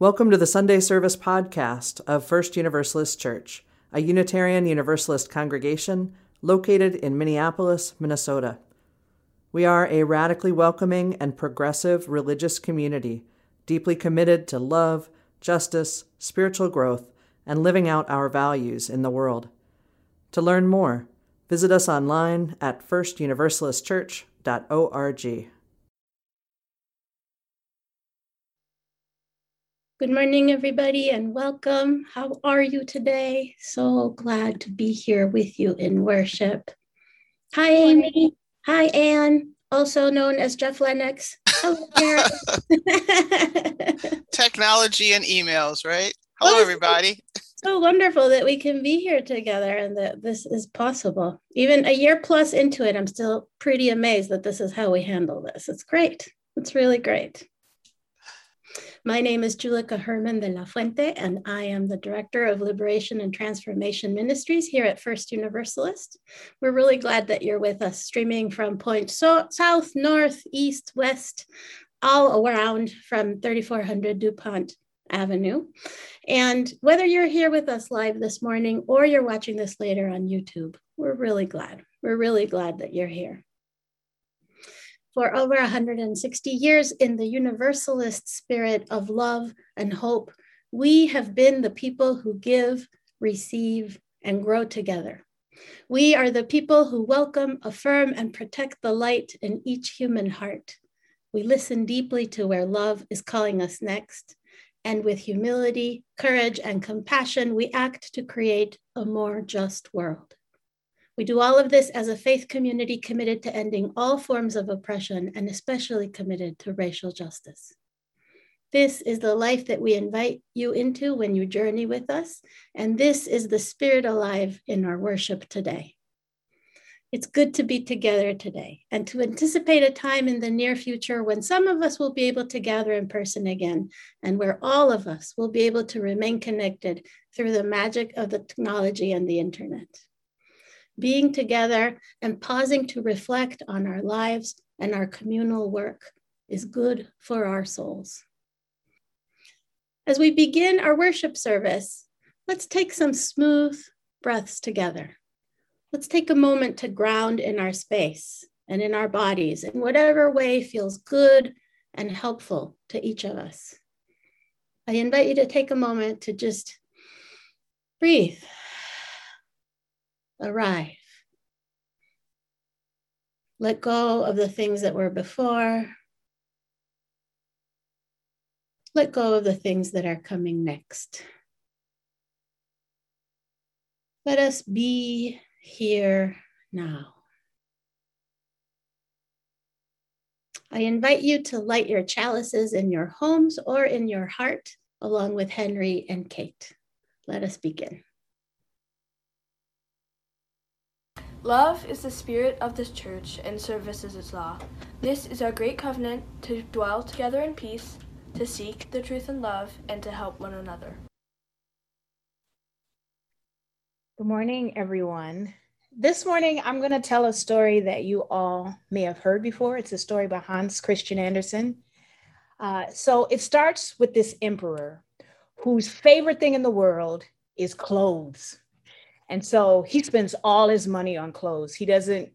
Welcome to the Sunday Service podcast of First Universalist Church, a Unitarian Universalist congregation located in Minneapolis, Minnesota. We are a radically welcoming and progressive religious community, deeply committed to love, justice, spiritual growth, and living out our values in the world. To learn more, visit us online at firstuniversalistchurch.org. Good morning, everybody, and welcome. How are you today? So glad to be here with you in worship. Hi, Amy. Hi, Anne, also known as Jeff Lennox. Hello, Technology and emails, right? Oh, Hello, well, everybody. So wonderful that we can be here together and that this is possible. Even a year plus into it, I'm still pretty amazed that this is how we handle this. It's great. It's really great. My name is Julica Hermann de la Fuente, and I am the Director of Liberation and Transformation Ministries here at First Universalist. We're really glad that you're with us, streaming from point so, south, north, east, west, all around from 3400 DuPont Avenue. And whether you're here with us live this morning or you're watching this later on YouTube, we're really glad. We're really glad that you're here for over 160 years in the universalist spirit of love and hope, we have been the people who give, receive, and grow together. We are the people who welcome, affirm, and protect the light in each human heart. We listen deeply to where love is calling us next. And with humility, courage, and compassion, we act to create a more just world. We do all of this as a faith community committed to ending all forms of oppression and especially committed to racial justice. This is the life that we invite you into when you journey with us, and this is the spirit alive in our worship today. It's good to be together today and to anticipate a time in the near future when some of us will be able to gather in person again and where all of us will be able to remain connected through the magic of the technology and the internet being together and pausing to reflect on our lives and our communal work is good for our souls. As we begin our worship service, let's take some smooth breaths together. Let's take a moment to ground in our space and in our bodies in whatever way feels good and helpful to each of us. I invite you to take a moment to just breathe arrive. Let go of the things that were before. Let go of the things that are coming next. Let us be here now. I invite you to light your chalices in your homes or in your heart, along with Henry and Kate. Let us begin. Love is the spirit of this church, and service is its law. This is our great covenant to dwell together in peace, to seek the truth and love, and to help one another. Good morning, everyone. This morning, I'm going to tell a story that you all may have heard before. It's a story by Hans Christian Andersen. Uh, so it starts with this emperor whose favorite thing in the world is clothes. And so he spends all his money on clothes. He doesn't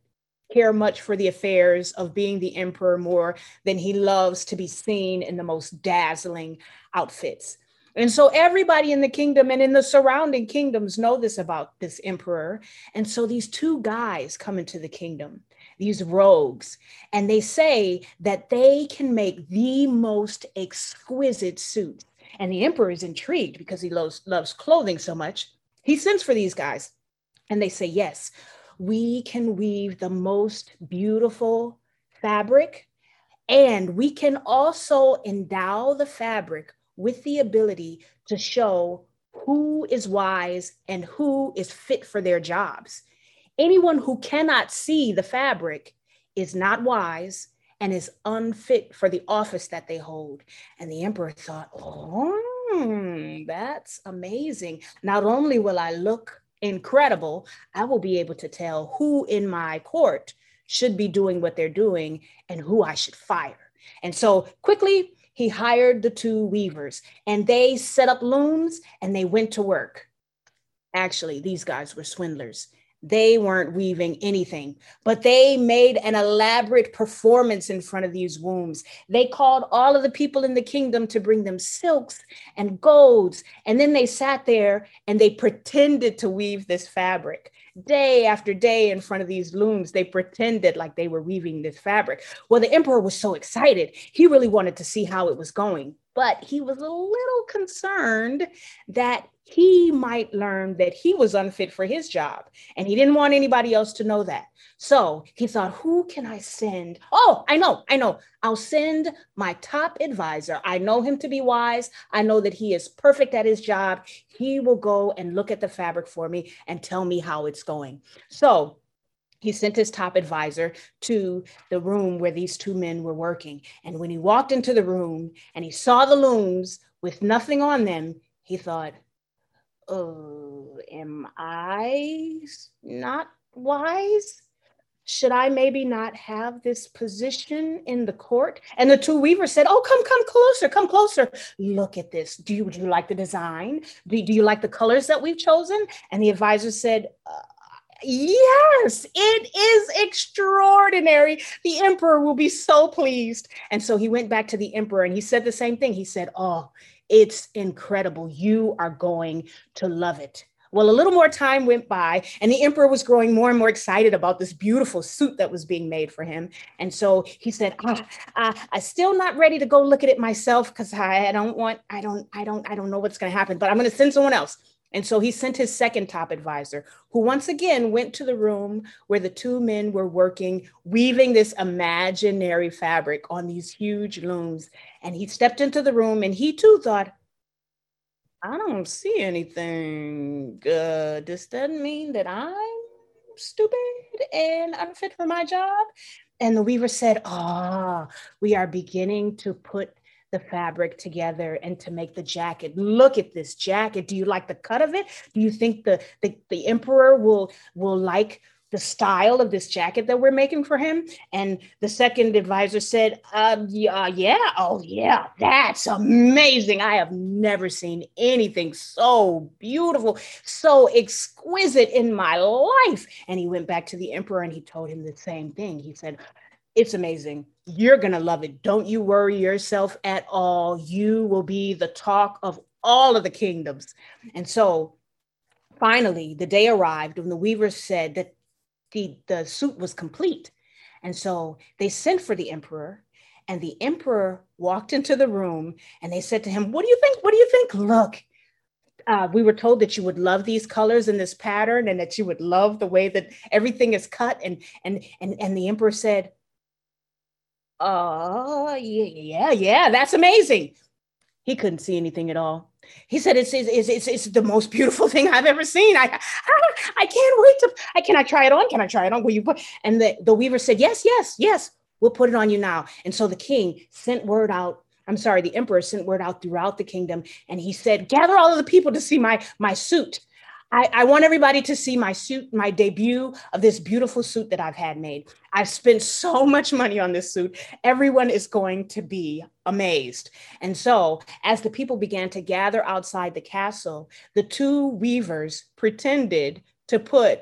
care much for the affairs of being the emperor more than he loves to be seen in the most dazzling outfits. And so everybody in the kingdom and in the surrounding kingdoms know this about this emperor. And so these two guys come into the kingdom, these rogues, and they say that they can make the most exquisite suits. And the emperor is intrigued because he loves, loves clothing so much. He sends for these guys and they say, Yes, we can weave the most beautiful fabric, and we can also endow the fabric with the ability to show who is wise and who is fit for their jobs. Anyone who cannot see the fabric is not wise and is unfit for the office that they hold. And the emperor thought, oh, hmm, that's amazing. Not only will I look incredible, I will be able to tell who in my court should be doing what they're doing and who I should fire. And so quickly, he hired the two weavers and they set up looms and they went to work. Actually, these guys were swindlers. They weren't weaving anything, but they made an elaborate performance in front of these wombs. They called all of the people in the kingdom to bring them silks and golds. And then they sat there and they pretended to weave this fabric day after day in front of these looms. They pretended like they were weaving this fabric. Well, the emperor was so excited. He really wanted to see how it was going, but he was a little concerned that he might learn that he was unfit for his job and he didn't want anybody else to know that. So he thought, who can I send? Oh, I know, I know. I'll send my top advisor. I know him to be wise. I know that he is perfect at his job. He will go and look at the fabric for me and tell me how it's going. So he sent his top advisor to the room where these two men were working. And when he walked into the room and he saw the looms with nothing on them, he thought, oh, am I not wise? Should I maybe not have this position in the court? And the two weavers said, Oh, come, come closer, come closer. Look at this. Do you, do you like the design? Do, do you like the colors that we've chosen? And the advisor said, uh, Yes, it is extraordinary. The emperor will be so pleased. And so he went back to the emperor and he said the same thing. He said, Oh, it's incredible. You are going to love it. Well, a little more time went by, and the emperor was growing more and more excited about this beautiful suit that was being made for him. And so he said, ah, ah, "I'm still not ready to go look at it myself because I, I don't want, I don't, I don't, I don't know what's going to happen. But I'm going to send someone else." And so he sent his second top advisor, who once again went to the room where the two men were working, weaving this imaginary fabric on these huge looms. And he stepped into the room and he too thought, I don't see anything. Uh, this does that mean that I'm stupid and unfit for my job? And the weaver said, Ah, oh, we are beginning to put the fabric together and to make the jacket. Look at this jacket. Do you like the cut of it? Do you think the, the, the emperor will will like the style of this jacket that we're making for him? And the second advisor said, uh, yeah, yeah, oh yeah, that's amazing. I have never seen anything so beautiful, so exquisite in my life. And he went back to the emperor and he told him the same thing. He said, it's amazing. You're going to love it. Don't you worry yourself at all. You will be the talk of all of the kingdoms. And so finally, the day arrived when the weavers said that the, the suit was complete. And so they sent for the emperor, and the emperor walked into the room and they said to him, What do you think? What do you think? Look, uh, we were told that you would love these colors and this pattern and that you would love the way that everything is cut and and and and the emperor said uh, yeah, yeah, that's amazing. He couldn't see anything at all. He said, it's, it's, it's, it's the most beautiful thing I've ever seen. I, I, I can't wait to, I, can I try it on? Can I try it on? Will you put, and the, the weaver said, yes, yes, yes, we'll put it on you now. And so the king sent word out I'm sorry, the emperor sent word out throughout the kingdom, and he said, "Gather all of the people to see my my suit." I, I, want everybody to see my suit, my debut of this beautiful suit that I've had made. I've spent so much money on this suit. Everyone is going to be amazed. And so, as the people began to gather outside the castle, the two weavers pretended to put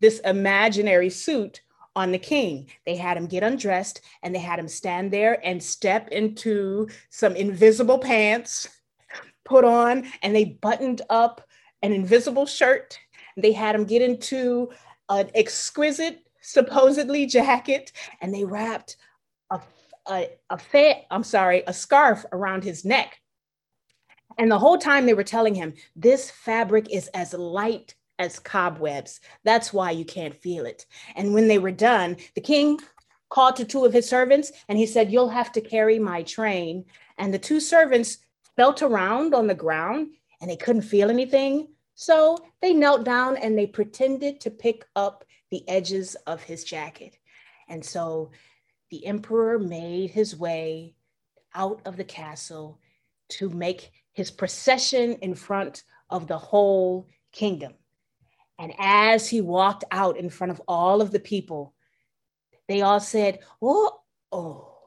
this imaginary suit on the king. They had him get undressed and they had him stand there and step into some invisible pants, put on, and they buttoned up an invisible shirt. They had him get into an exquisite, supposedly jacket, and they wrapped a, a, a fa- I'm sorry, a scarf around his neck. And the whole time they were telling him, this fabric is as light as cobwebs. That's why you can't feel it. And when they were done, the king called to two of his servants and he said, You'll have to carry my train. And the two servants felt around on the ground and they couldn't feel anything. So they knelt down and they pretended to pick up the edges of his jacket. And so the emperor made his way out of the castle to make his procession in front of the whole kingdom. And as he walked out in front of all of the people, they all said, Oh, oh,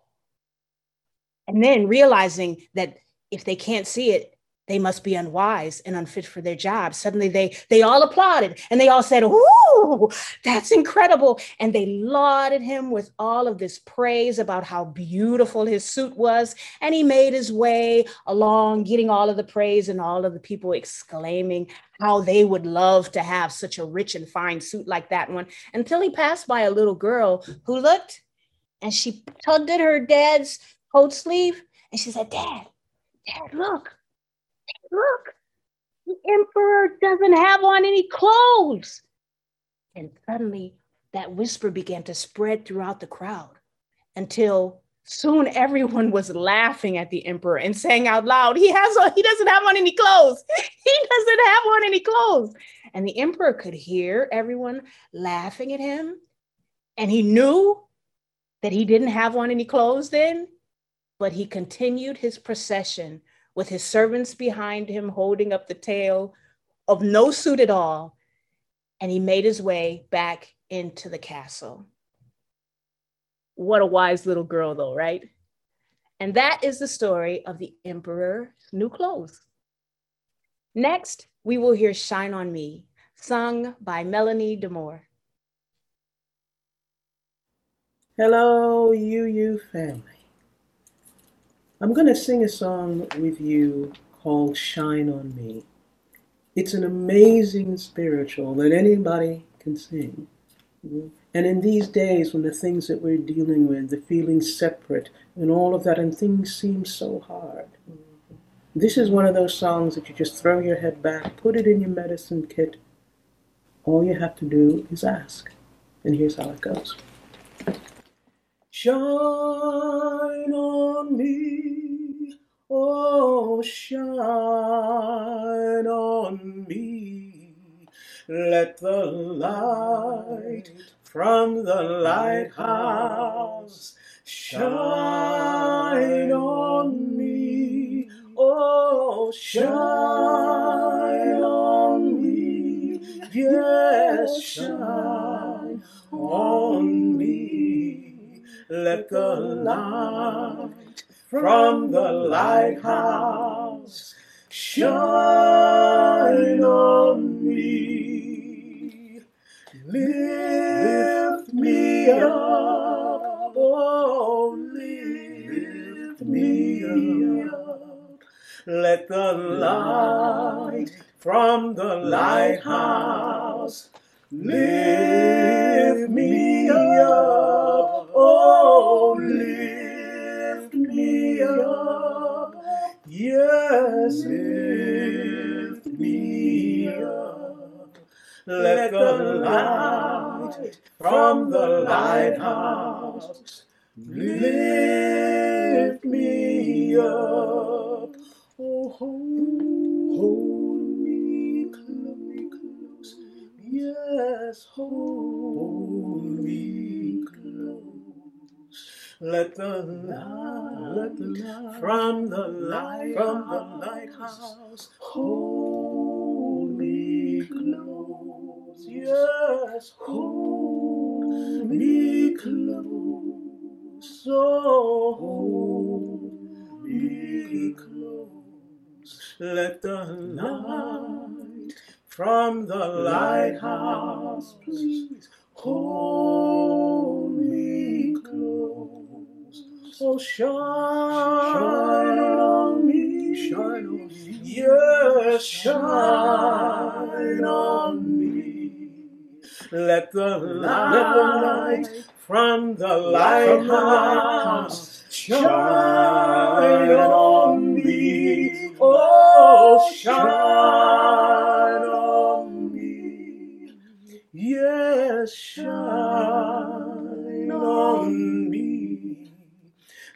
And then realizing that if they can't see it, they must be unwise and unfit for their job. Suddenly they they all applauded and they all said, "Ooh, that's incredible." And they lauded him with all of this praise about how beautiful his suit was, and he made his way along getting all of the praise and all of the people exclaiming how they would love to have such a rich and fine suit like that one until he passed by a little girl who looked and she tugged at her dad's coat sleeve and she said, "Dad, dad, look." Look, the emperor doesn't have on any clothes. And suddenly that whisper began to spread throughout the crowd until soon everyone was laughing at the emperor and saying out loud, he has he doesn't have on any clothes. He doesn't have on any clothes. And the emperor could hear everyone laughing at him. And he knew that he didn't have on any clothes then, but he continued his procession with his servants behind him holding up the tail of no suit at all. And he made his way back into the castle. What a wise little girl, though, right? And that is the story of the emperor's new clothes. Next, we will hear Shine on Me, sung by Melanie DeMore. Hello, UU family. I'm going to sing a song with you called Shine on Me. It's an amazing spiritual that anybody can sing. And in these days when the things that we're dealing with, the feeling separate and all of that, and things seem so hard, this is one of those songs that you just throw your head back, put it in your medicine kit. All you have to do is ask. And here's how it goes. Shine on me, oh, shine on me. Let the light from the lighthouse shine on me, oh, shine on me. Yes, shine on me. Let the light from the lighthouse shine on me. Lift me up, oh, lift me up. Let the light from the lighthouse lift me up, oh, lift me up. Yes, lift me up. Let the light from the lighthouse lift me up. Oh, hold, hold me close. Yes, hold Let the light, from the from the lighthouse hold me close. Yes, hold me close. So hold me close. Let the light from the lighthouse, please hold me. Oh, shine, on me, shine on me, yes, shine on me. Let the light from the lighthouse shine on me. Oh, shine on me. Yes, shine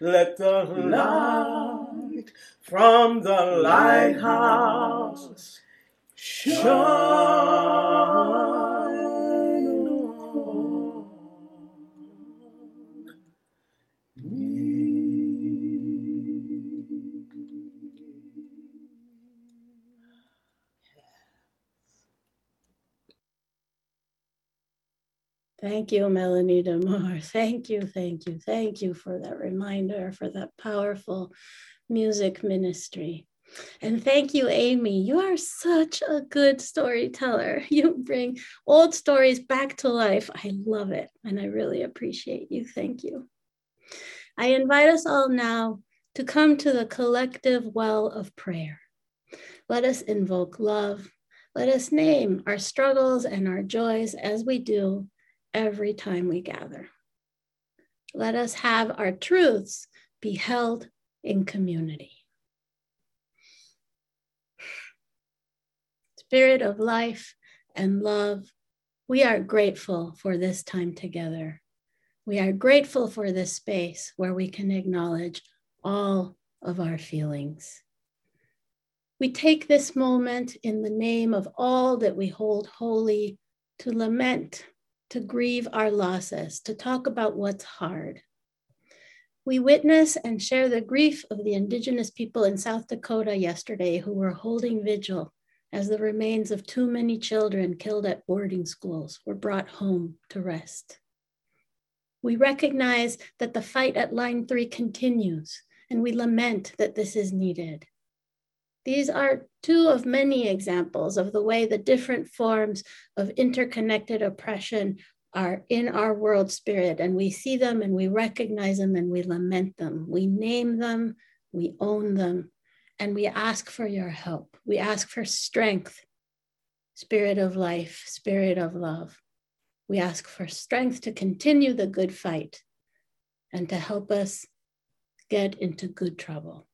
Let the light from the lighthouse shine Thank you, Melanie DeMore. Thank you, thank you, thank you for that reminder, for that powerful music ministry. And thank you, Amy. You are such a good storyteller. You bring old stories back to life. I love it. And I really appreciate you. Thank you. I invite us all now to come to the collective well of prayer. Let us invoke love. Let us name our struggles and our joys as we do every time we gather. Let us have our truths be held in community. Spirit of life and love, we are grateful for this time together. We are grateful for this space where we can acknowledge all of our feelings. We take this moment in the name of all that we hold holy to lament, to grieve our losses, to talk about what's hard. We witness and share the grief of the Indigenous people in South Dakota yesterday who were holding vigil as the remains of too many children killed at boarding schools were brought home to rest. We recognize that the fight at line three continues, and we lament that this is needed. These are two of many examples of the way the different forms of interconnected oppression are in our world spirit, and we see them and we recognize them and we lament them. We name them, we own them, and we ask for your help. We ask for strength, spirit of life, spirit of love. We ask for strength to continue the good fight and to help us get into good trouble.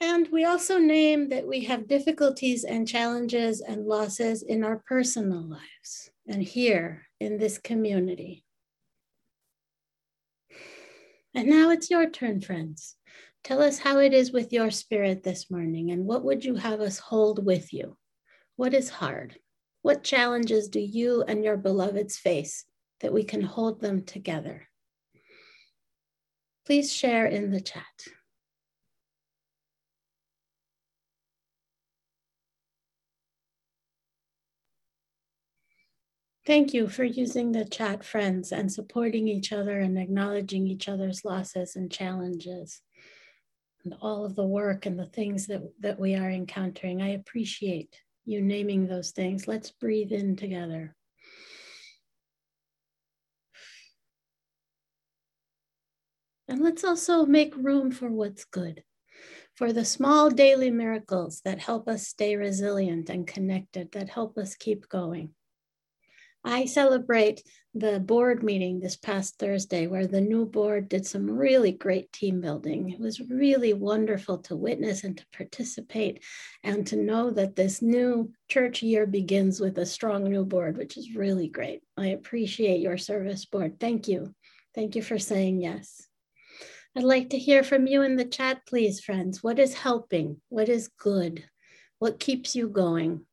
And we also name that we have difficulties and challenges and losses in our personal lives and here in this community. And now it's your turn, friends. Tell us how it is with your spirit this morning and what would you have us hold with you? What is hard? What challenges do you and your beloveds face that we can hold them together? Please share in the chat. Thank you for using the chat, friends, and supporting each other and acknowledging each other's losses and challenges and all of the work and the things that, that we are encountering. I appreciate you naming those things. Let's breathe in together. And let's also make room for what's good, for the small daily miracles that help us stay resilient and connected, that help us keep going. I celebrate the board meeting this past Thursday where the new board did some really great team building. It was really wonderful to witness and to participate and to know that this new church year begins with a strong new board, which is really great. I appreciate your service board. Thank you. Thank you for saying yes. I'd like to hear from you in the chat, please, friends. What is helping? What is good? What keeps you going?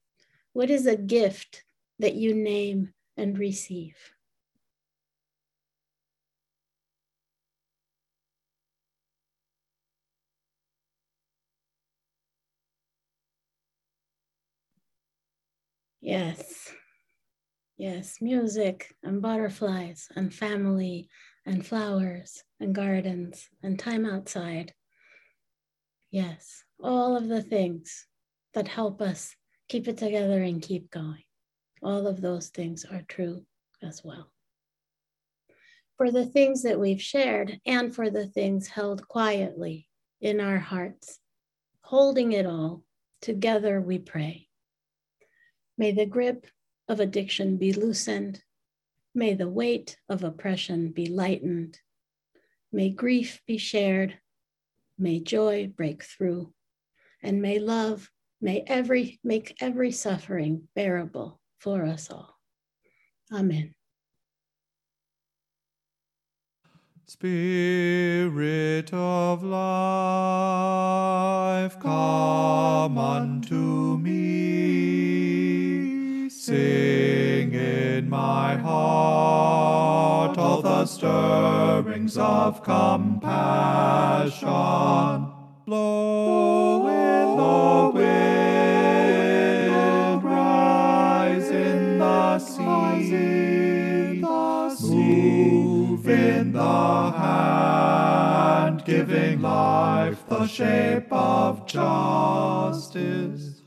What is a gift that you name and receive. Yes, yes, music and butterflies and family and flowers and gardens and time outside. Yes, all of the things that help us keep it together and keep going. All of those things are true as well. For the things that we've shared and for the things held quietly in our hearts, holding it all, together we pray. May the grip of addiction be loosened. May the weight of oppression be lightened. May grief be shared. May joy break through. And may love may every make every suffering bearable for us all. Amen. Spirit of life, come unto me. Sing in my heart all the stirrings of compassion. Blow in the wind living life, the shape of justice.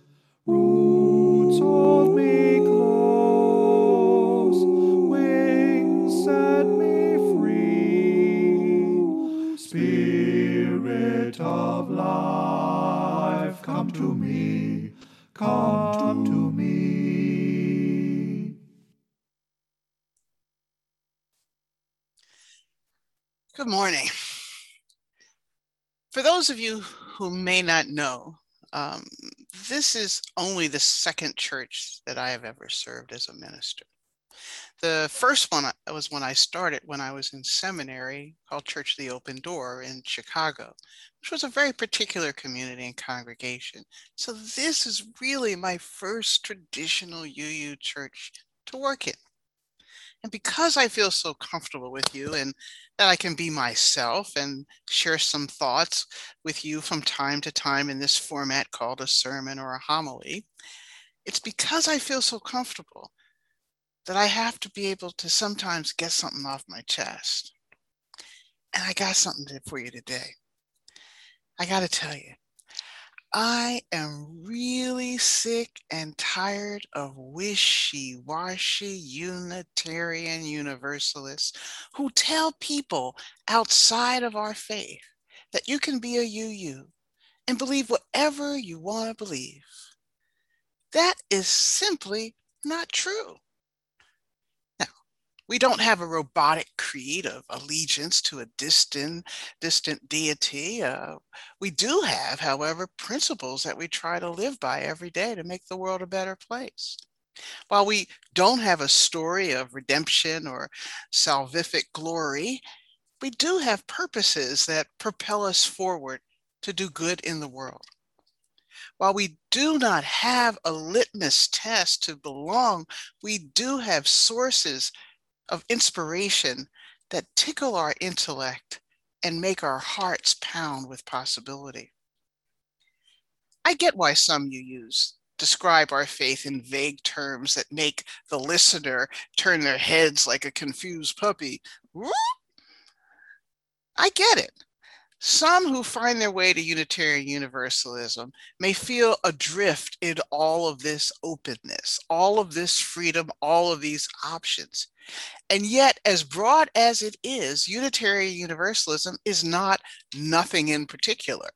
Roots hold me close, wings set me free. Spirit of life, come to me, come to me. Good morning. For those of you who may not know, um, this is only the second church that I have ever served as a minister. The first one was when I started when I was in seminary called Church of the Open Door in Chicago, which was a very particular community and congregation. So this is really my first traditional UU church to work in. And because I feel so comfortable with you and that I can be myself and share some thoughts with you from time to time in this format called a sermon or a homily, it's because I feel so comfortable that I have to be able to sometimes get something off my chest. And I got something for you today. I got to tell you, I am really sick and tired of wishy washy Unitarian Universalists who tell people outside of our faith that you can be a UU and believe whatever you want to believe. That is simply not true. We don't have a robotic creed of allegiance to a distant, distant deity. Uh, we do have, however, principles that we try to live by every day to make the world a better place. While we don't have a story of redemption or salvific glory, we do have purposes that propel us forward to do good in the world. While we do not have a litmus test to belong, we do have sources of inspiration that tickle our intellect and make our hearts pound with possibility. I get why some UUs describe our faith in vague terms that make the listener turn their heads like a confused puppy. I get it. Some who find their way to Unitarian Universalism may feel adrift in all of this openness, all of this freedom, all of these options. And yet, as broad as it is, Unitarian Universalism is not nothing in particular.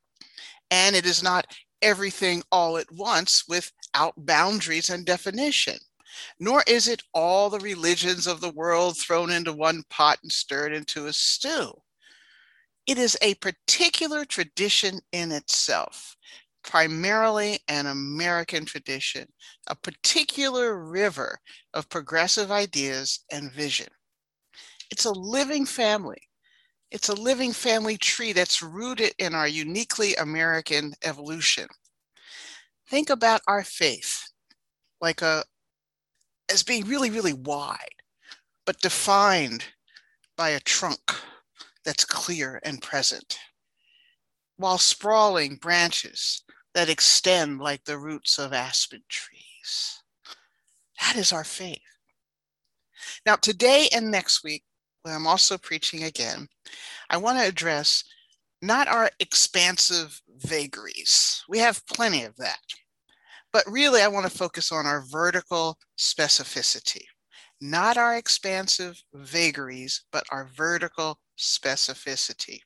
And it is not everything all at once without boundaries and definition. Nor is it all the religions of the world thrown into one pot and stirred into a stew. It is a particular tradition in itself, primarily an American tradition, a particular river of progressive ideas and vision. It's a living family. It's a living family tree that's rooted in our uniquely American evolution. Think about our faith like a as being really, really wide, but defined by a trunk that's clear and present, while sprawling branches that extend like the roots of aspen trees. That is our faith. Now, today and next week, when I'm also preaching again, I want to address not our expansive vagaries. We have plenty of that. But really, I want to focus on our vertical specificity, not our expansive vagaries, but our vertical specificity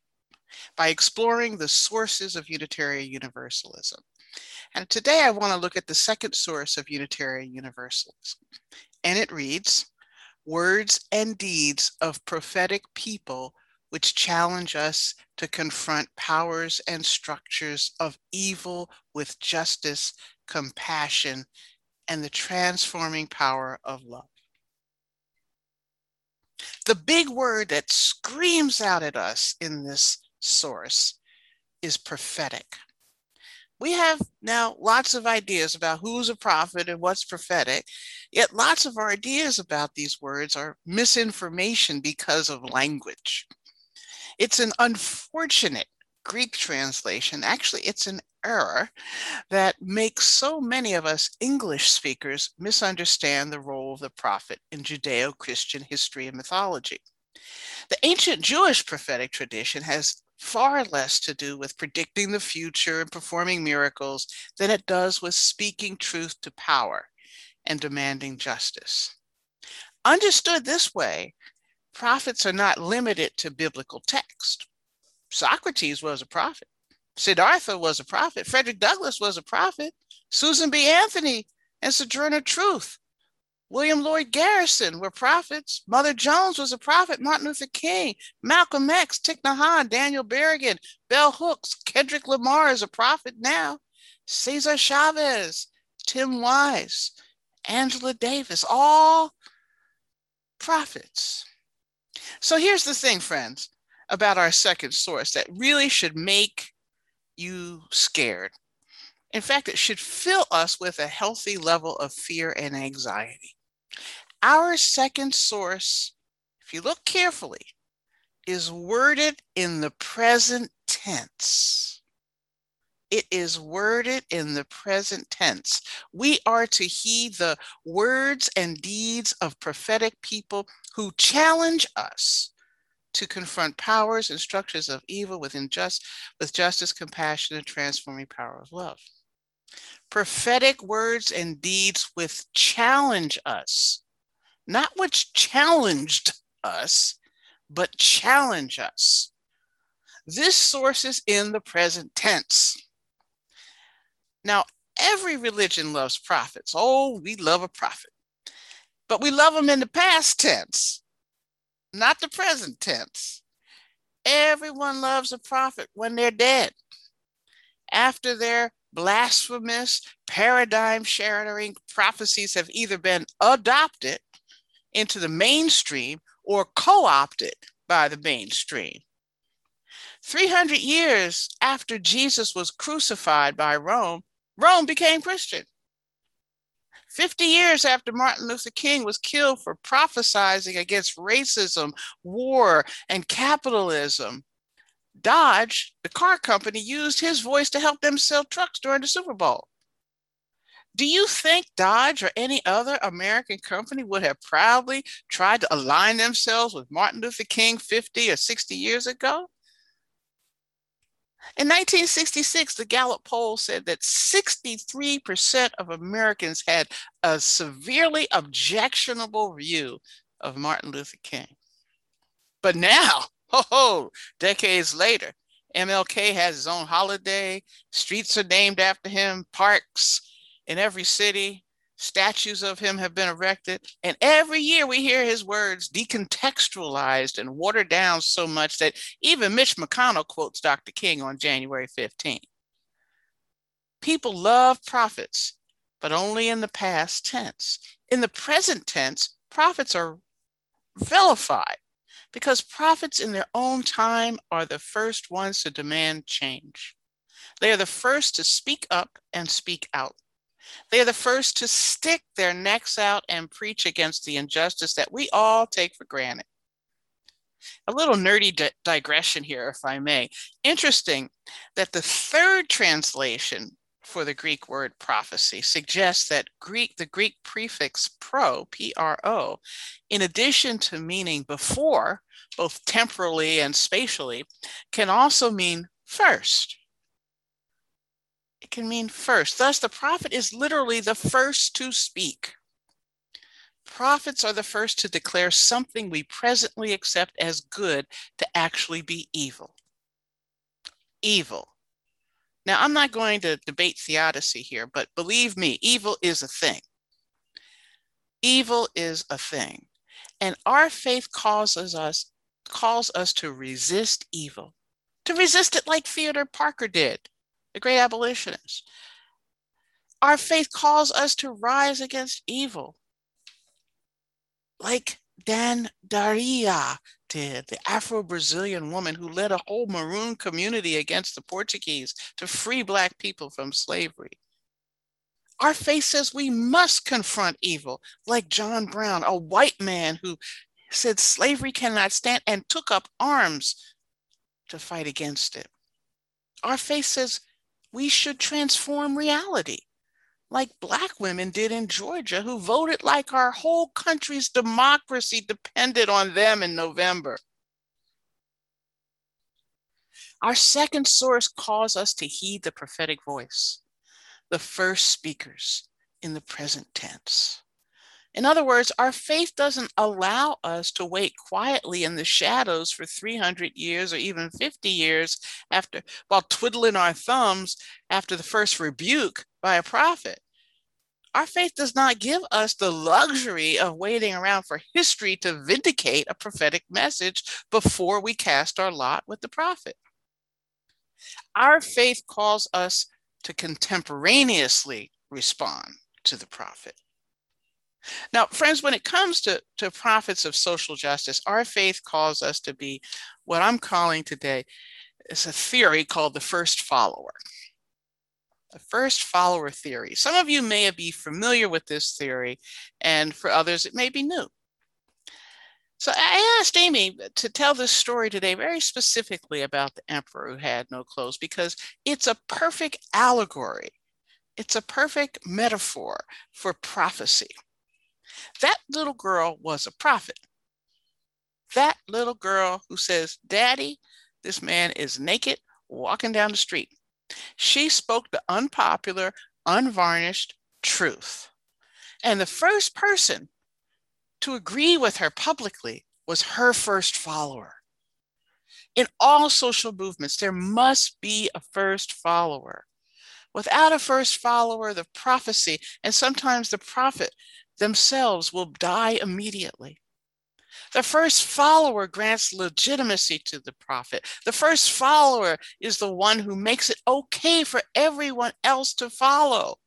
by exploring the sources of Unitarian Universalism. And today I want to look at the second source of Unitarian Universalism. And it reads Words and deeds of prophetic people which challenge us to confront powers and structures of evil with justice, compassion, and the transforming power of love. The big word that screams out at us in this source is prophetic. We have now lots of ideas about who's a prophet and what's prophetic, yet lots of our ideas about these words are misinformation because of language. It's an unfortunate Greek translation, actually, it's an error that makes so many of us English speakers misunderstand the role of the prophet in Judeo Christian history and mythology. The ancient Jewish prophetic tradition has far less to do with predicting the future and performing miracles than it does with speaking truth to power and demanding justice. Understood this way, prophets are not limited to biblical text. Socrates was a prophet. Siddhartha was a prophet. Frederick Douglass was a prophet. Susan B. Anthony and Sojourner Truth William Lloyd Garrison were prophets. Mother Jones was a prophet. Martin Luther King, Malcolm X, Thich Nhat Hanh, Daniel Berrigan, Bell Hooks, Kendrick Lamar is a prophet now. Cesar Chavez, Tim Wise, Angela Davis, all prophets. So here's the thing, friends, about our second source that really should make you scared. In fact, it should fill us with a healthy level of fear and anxiety. Our second source, if you look carefully, is worded in the present tense. It is worded in the present tense. We are to heed the words and deeds of prophetic people who challenge us to confront powers and structures of evil with, injust, with justice, compassion, and transforming power of love. Prophetic words and deeds with challenge us not which challenged us, but challenge us. This source is in the present tense. Now, every religion loves prophets. Oh, we love a prophet. But we love them in the past tense, not the present tense. Everyone loves a prophet when they're dead. After their blasphemous, paradigm shattering prophecies have either been adopted into the mainstream or co opted by the mainstream. 300 years after Jesus was crucified by Rome, Rome became Christian. 50 years after Martin Luther King was killed for prophesizing against racism, war, and capitalism, Dodge, the car company, used his voice to help them sell trucks during the Super Bowl. Do you think Dodge or any other American company would have proudly tried to align themselves with Martin Luther King 50 or 60 years ago? In 1966, the Gallup poll said that 63% of Americans had a severely objectionable view of Martin Luther King. But now, ho ho, decades later, MLK has his own holiday, streets are named after him, parks, in every city. Statues of him have been erected. And every year we hear his words decontextualized and watered down so much that even Mitch McConnell quotes Dr. King on January 15. People love prophets, but only in the past tense. In the present tense, prophets are vilified because prophets in their own time are the first ones to demand change. They are the first to speak up and speak out. They are the first to stick their necks out and preach against the injustice that we all take for granted. A little nerdy di- digression here, if I may. Interesting that the third translation for the Greek word prophecy suggests that Greek, the Greek prefix pro, P-R-O, in addition to meaning before, both temporally and spatially, can also mean first it can mean first. Thus, the prophet is literally the first to speak. Prophets are the first to declare something we presently accept as good to actually be evil. Evil. Now, I'm not going to debate theodicy here, but believe me, evil is a thing. Evil is a thing. And our faith causes us calls us to resist evil, to resist it like Theodore Parker did, the great abolitionists. Our faith calls us to rise against evil, like Dan Daria did, the Afro Brazilian woman who led a whole maroon community against the Portuguese to free Black people from slavery. Our faith says we must confront evil, like John Brown, a white man who said slavery cannot stand and took up arms to fight against it. Our faith says we should transform reality, like Black women did in Georgia, who voted like our whole country's democracy depended on them in November. Our second source calls us to heed the prophetic voice, the first speakers in the present tense. In other words, our faith doesn't allow us to wait quietly in the shadows for 300 years or even 50 years after, while twiddling our thumbs after the first rebuke by a prophet. Our faith does not give us the luxury of waiting around for history to vindicate a prophetic message before we cast our lot with the prophet. Our faith calls us to contemporaneously respond to the prophet. Now, friends, when it comes to, to prophets of social justice, our faith calls us to be what I'm calling today is a theory called the first follower. The first follower theory. Some of you may be familiar with this theory, and for others, it may be new. So I asked Amy to tell this story today very specifically about the emperor who had no clothes because it's a perfect allegory. It's a perfect metaphor for prophecy. That little girl was a prophet. That little girl who says, Daddy, this man is naked walking down the street. She spoke the unpopular, unvarnished truth. And the first person to agree with her publicly was her first follower. In all social movements, there must be a first follower. Without a first follower, the prophecy and sometimes the prophet themselves will die immediately. The first follower grants legitimacy to the prophet. The first follower is the one who makes it okay for everyone else to follow.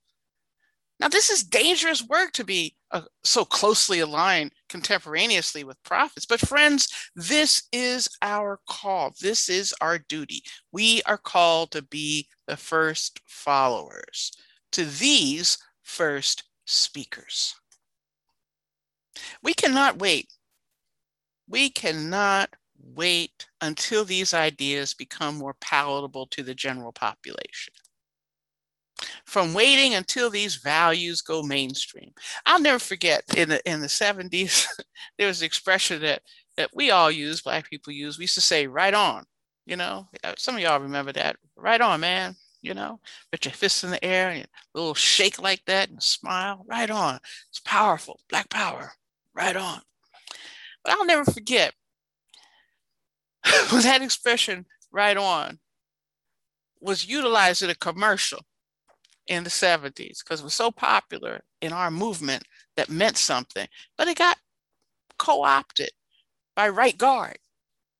Now, this is dangerous work to be uh, so closely aligned contemporaneously with prophets. But, friends, this is our call. This is our duty. We are called to be the first followers to these first speakers. We cannot wait. We cannot wait until these ideas become more palatable to the general population. From waiting until these values go mainstream. I'll never forget in the in the 70s, there was an expression that that we all use, black people use. We used to say, right on, you know. Uh, some of y'all remember that. Right on, man. You know, put your fists in the air and a little shake like that and smile. Right on. It's powerful. Black power right on. But I'll never forget that expression, right on, was utilized in a commercial in the 70s because it was so popular in our movement that meant something. But it got co opted by Right Guard,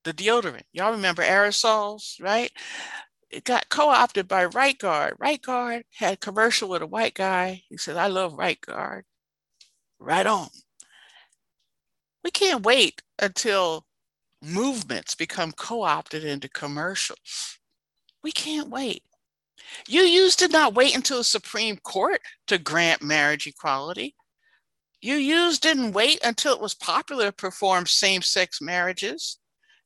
the deodorant. Y'all remember aerosols, right? It got co opted by Right Guard. Right Guard had a commercial with a white guy. He said, I love Right Guard. Right on. We can't wait until movements become co opted into commercials. We can't wait. You used to not wait until the Supreme Court to grant marriage equality. You used didn't wait until it was popular to perform same sex marriages.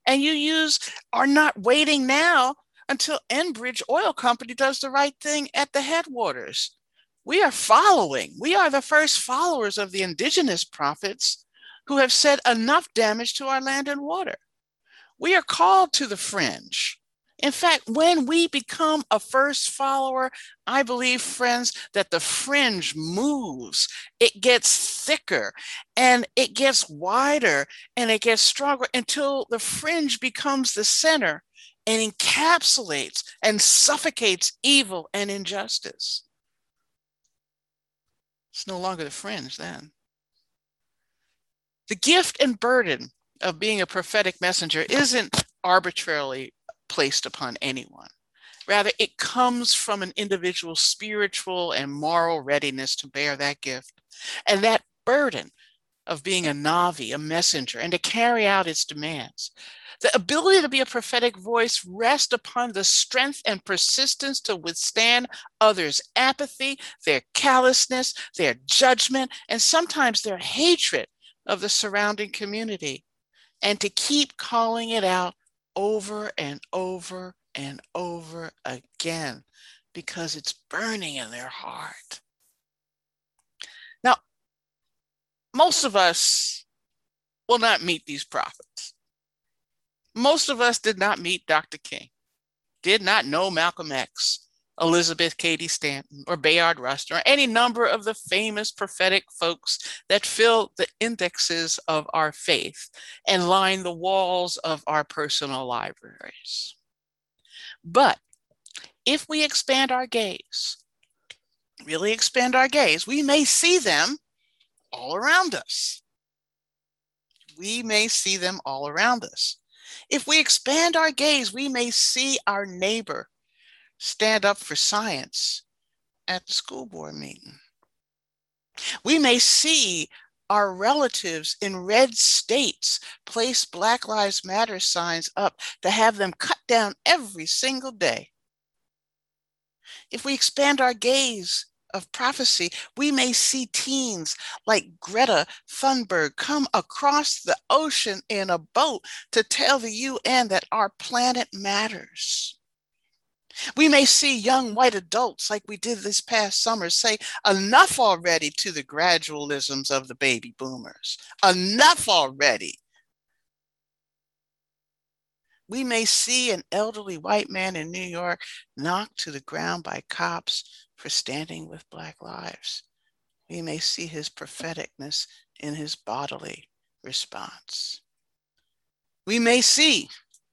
And you use are not waiting now until Enbridge Oil Company does the right thing at the headwaters. We are following, we are the first followers of the indigenous prophets who have said enough damage to our land and water. We are called to the fringe. In fact, when we become a first follower, I believe, friends, that the fringe moves. It gets thicker and it gets wider and it gets stronger until the fringe becomes the center and encapsulates and suffocates evil and injustice. It's no longer the fringe then. The gift and burden of being a prophetic messenger isn't arbitrarily placed upon anyone. Rather, it comes from an individual's spiritual and moral readiness to bear that gift. And that burden of being a Navi, a messenger, and to carry out its demands. The ability to be a prophetic voice rests upon the strength and persistence to withstand others' apathy, their callousness, their judgment, and sometimes their hatred of the surrounding community and to keep calling it out over and over and over again because it's burning in their heart. Now, most of us will not meet these prophets. Most of us did not meet Dr. King. did not know Malcolm X, Elizabeth Cady Stanton, or Bayard Rustin, or any number of the famous prophetic folks that fill the indexes of our faith and line the walls of our personal libraries. But if we expand our gaze, really expand our gaze, we may see them all around us. We may see them all around us. If we expand our gaze, we may see our neighbor stand up for science at the school board meeting. We may see our relatives in red states place Black Lives Matter signs up to have them cut down every single day. If we expand our gaze of prophecy, we may see teens like Greta Thunberg come across the ocean in a boat to tell the UN that our planet matters. We may see young white adults like we did this past summer say, enough already to the gradualisms of the baby boomers. Enough already. We may see an elderly white man in New York knocked to the ground by cops for standing with Black lives. We may see his propheticness in his bodily response. We may see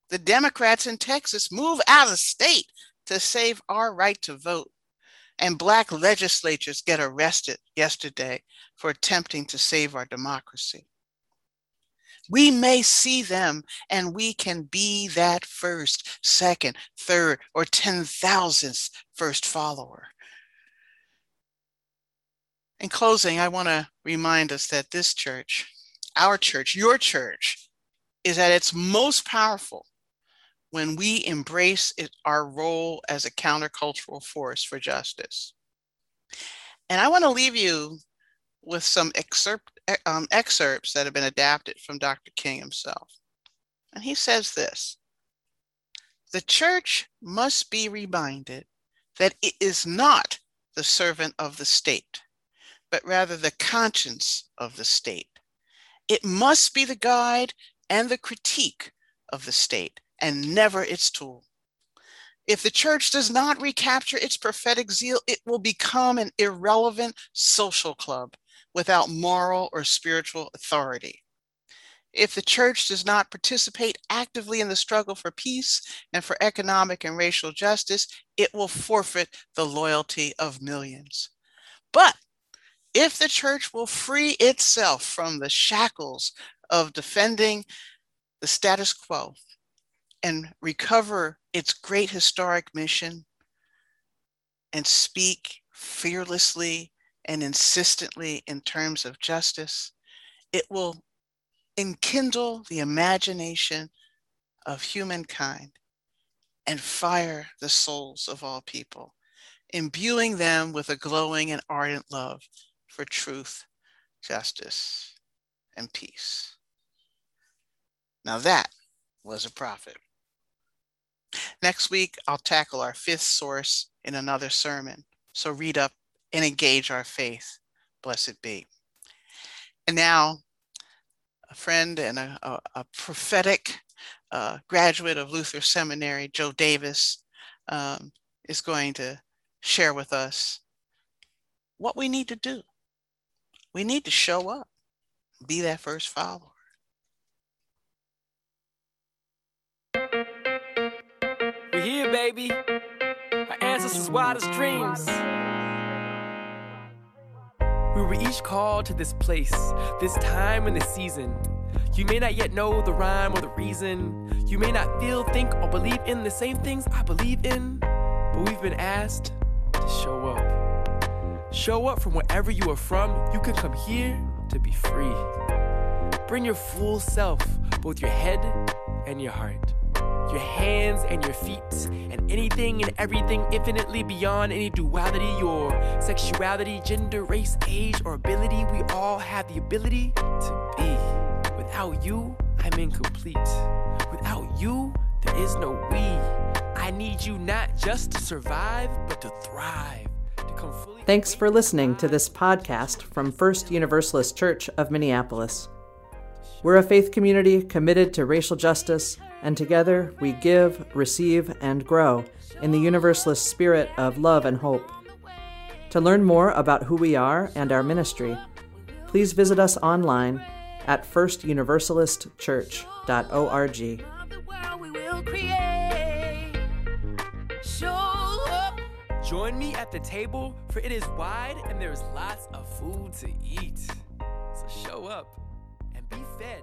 the Democrats in Texas move out of state to save our right to vote. And Black legislatures get arrested yesterday for attempting to save our democracy. We may see them and we can be that first, second, third, or 10,000th first follower. In closing, I want to remind us that this church, our church, your church, is at its most powerful when we embrace it, our role as a countercultural force for justice. And I want to leave you with some excerpt, um, excerpts that have been adapted from Dr. King himself. And he says this The church must be reminded that it is not the servant of the state, but rather the conscience of the state. It must be the guide and the critique of the state and never its tool. If the church does not recapture its prophetic zeal, it will become an irrelevant social club without moral or spiritual authority. If the church does not participate actively in the struggle for peace and for economic and racial justice, it will forfeit the loyalty of millions. But if the church will free itself from the shackles of defending the status quo and recover its great historic mission and speak fearlessly and insistently in terms of justice, it will enkindle the imagination of humankind and fire the souls of all people, imbuing them with a glowing and ardent love for truth, justice, and peace. Now that was a prophet. Next week, I'll tackle our fifth source in another sermon. So read up and engage our faith. Blessed be. And now, a friend and a, a, a prophetic uh, graduate of Luther Seminary, Joe Davis, um, is going to share with us what we need to do. We need to show up, be that first follower. Baby. Our ancestors' wildest dreams. We were each called to this place, this time and this season. You may not yet know the rhyme or the reason. You may not feel, think, or believe in the same things I believe in, but we've been asked to show up. Show up from wherever you are from. You can come here to be free. Bring your full self, both your head and your heart your hands and your feet, and anything and everything infinitely beyond any duality, your sexuality, gender, race, age, or ability. We all have the ability to be. Without you, I'm incomplete. Without you, there is no we. I need you not just to survive, but to thrive. Thanks for listening to this podcast from First Universalist Church of Minneapolis. We're a faith community committed to racial justice and together we give, receive, and grow in the Universalist spirit of love and hope. To learn more about who we are and our ministry, please visit us online at firstuniversalistchurch.org. Show up. Join me at the table, for it is wide and there is lots of food to eat. So show up and be fed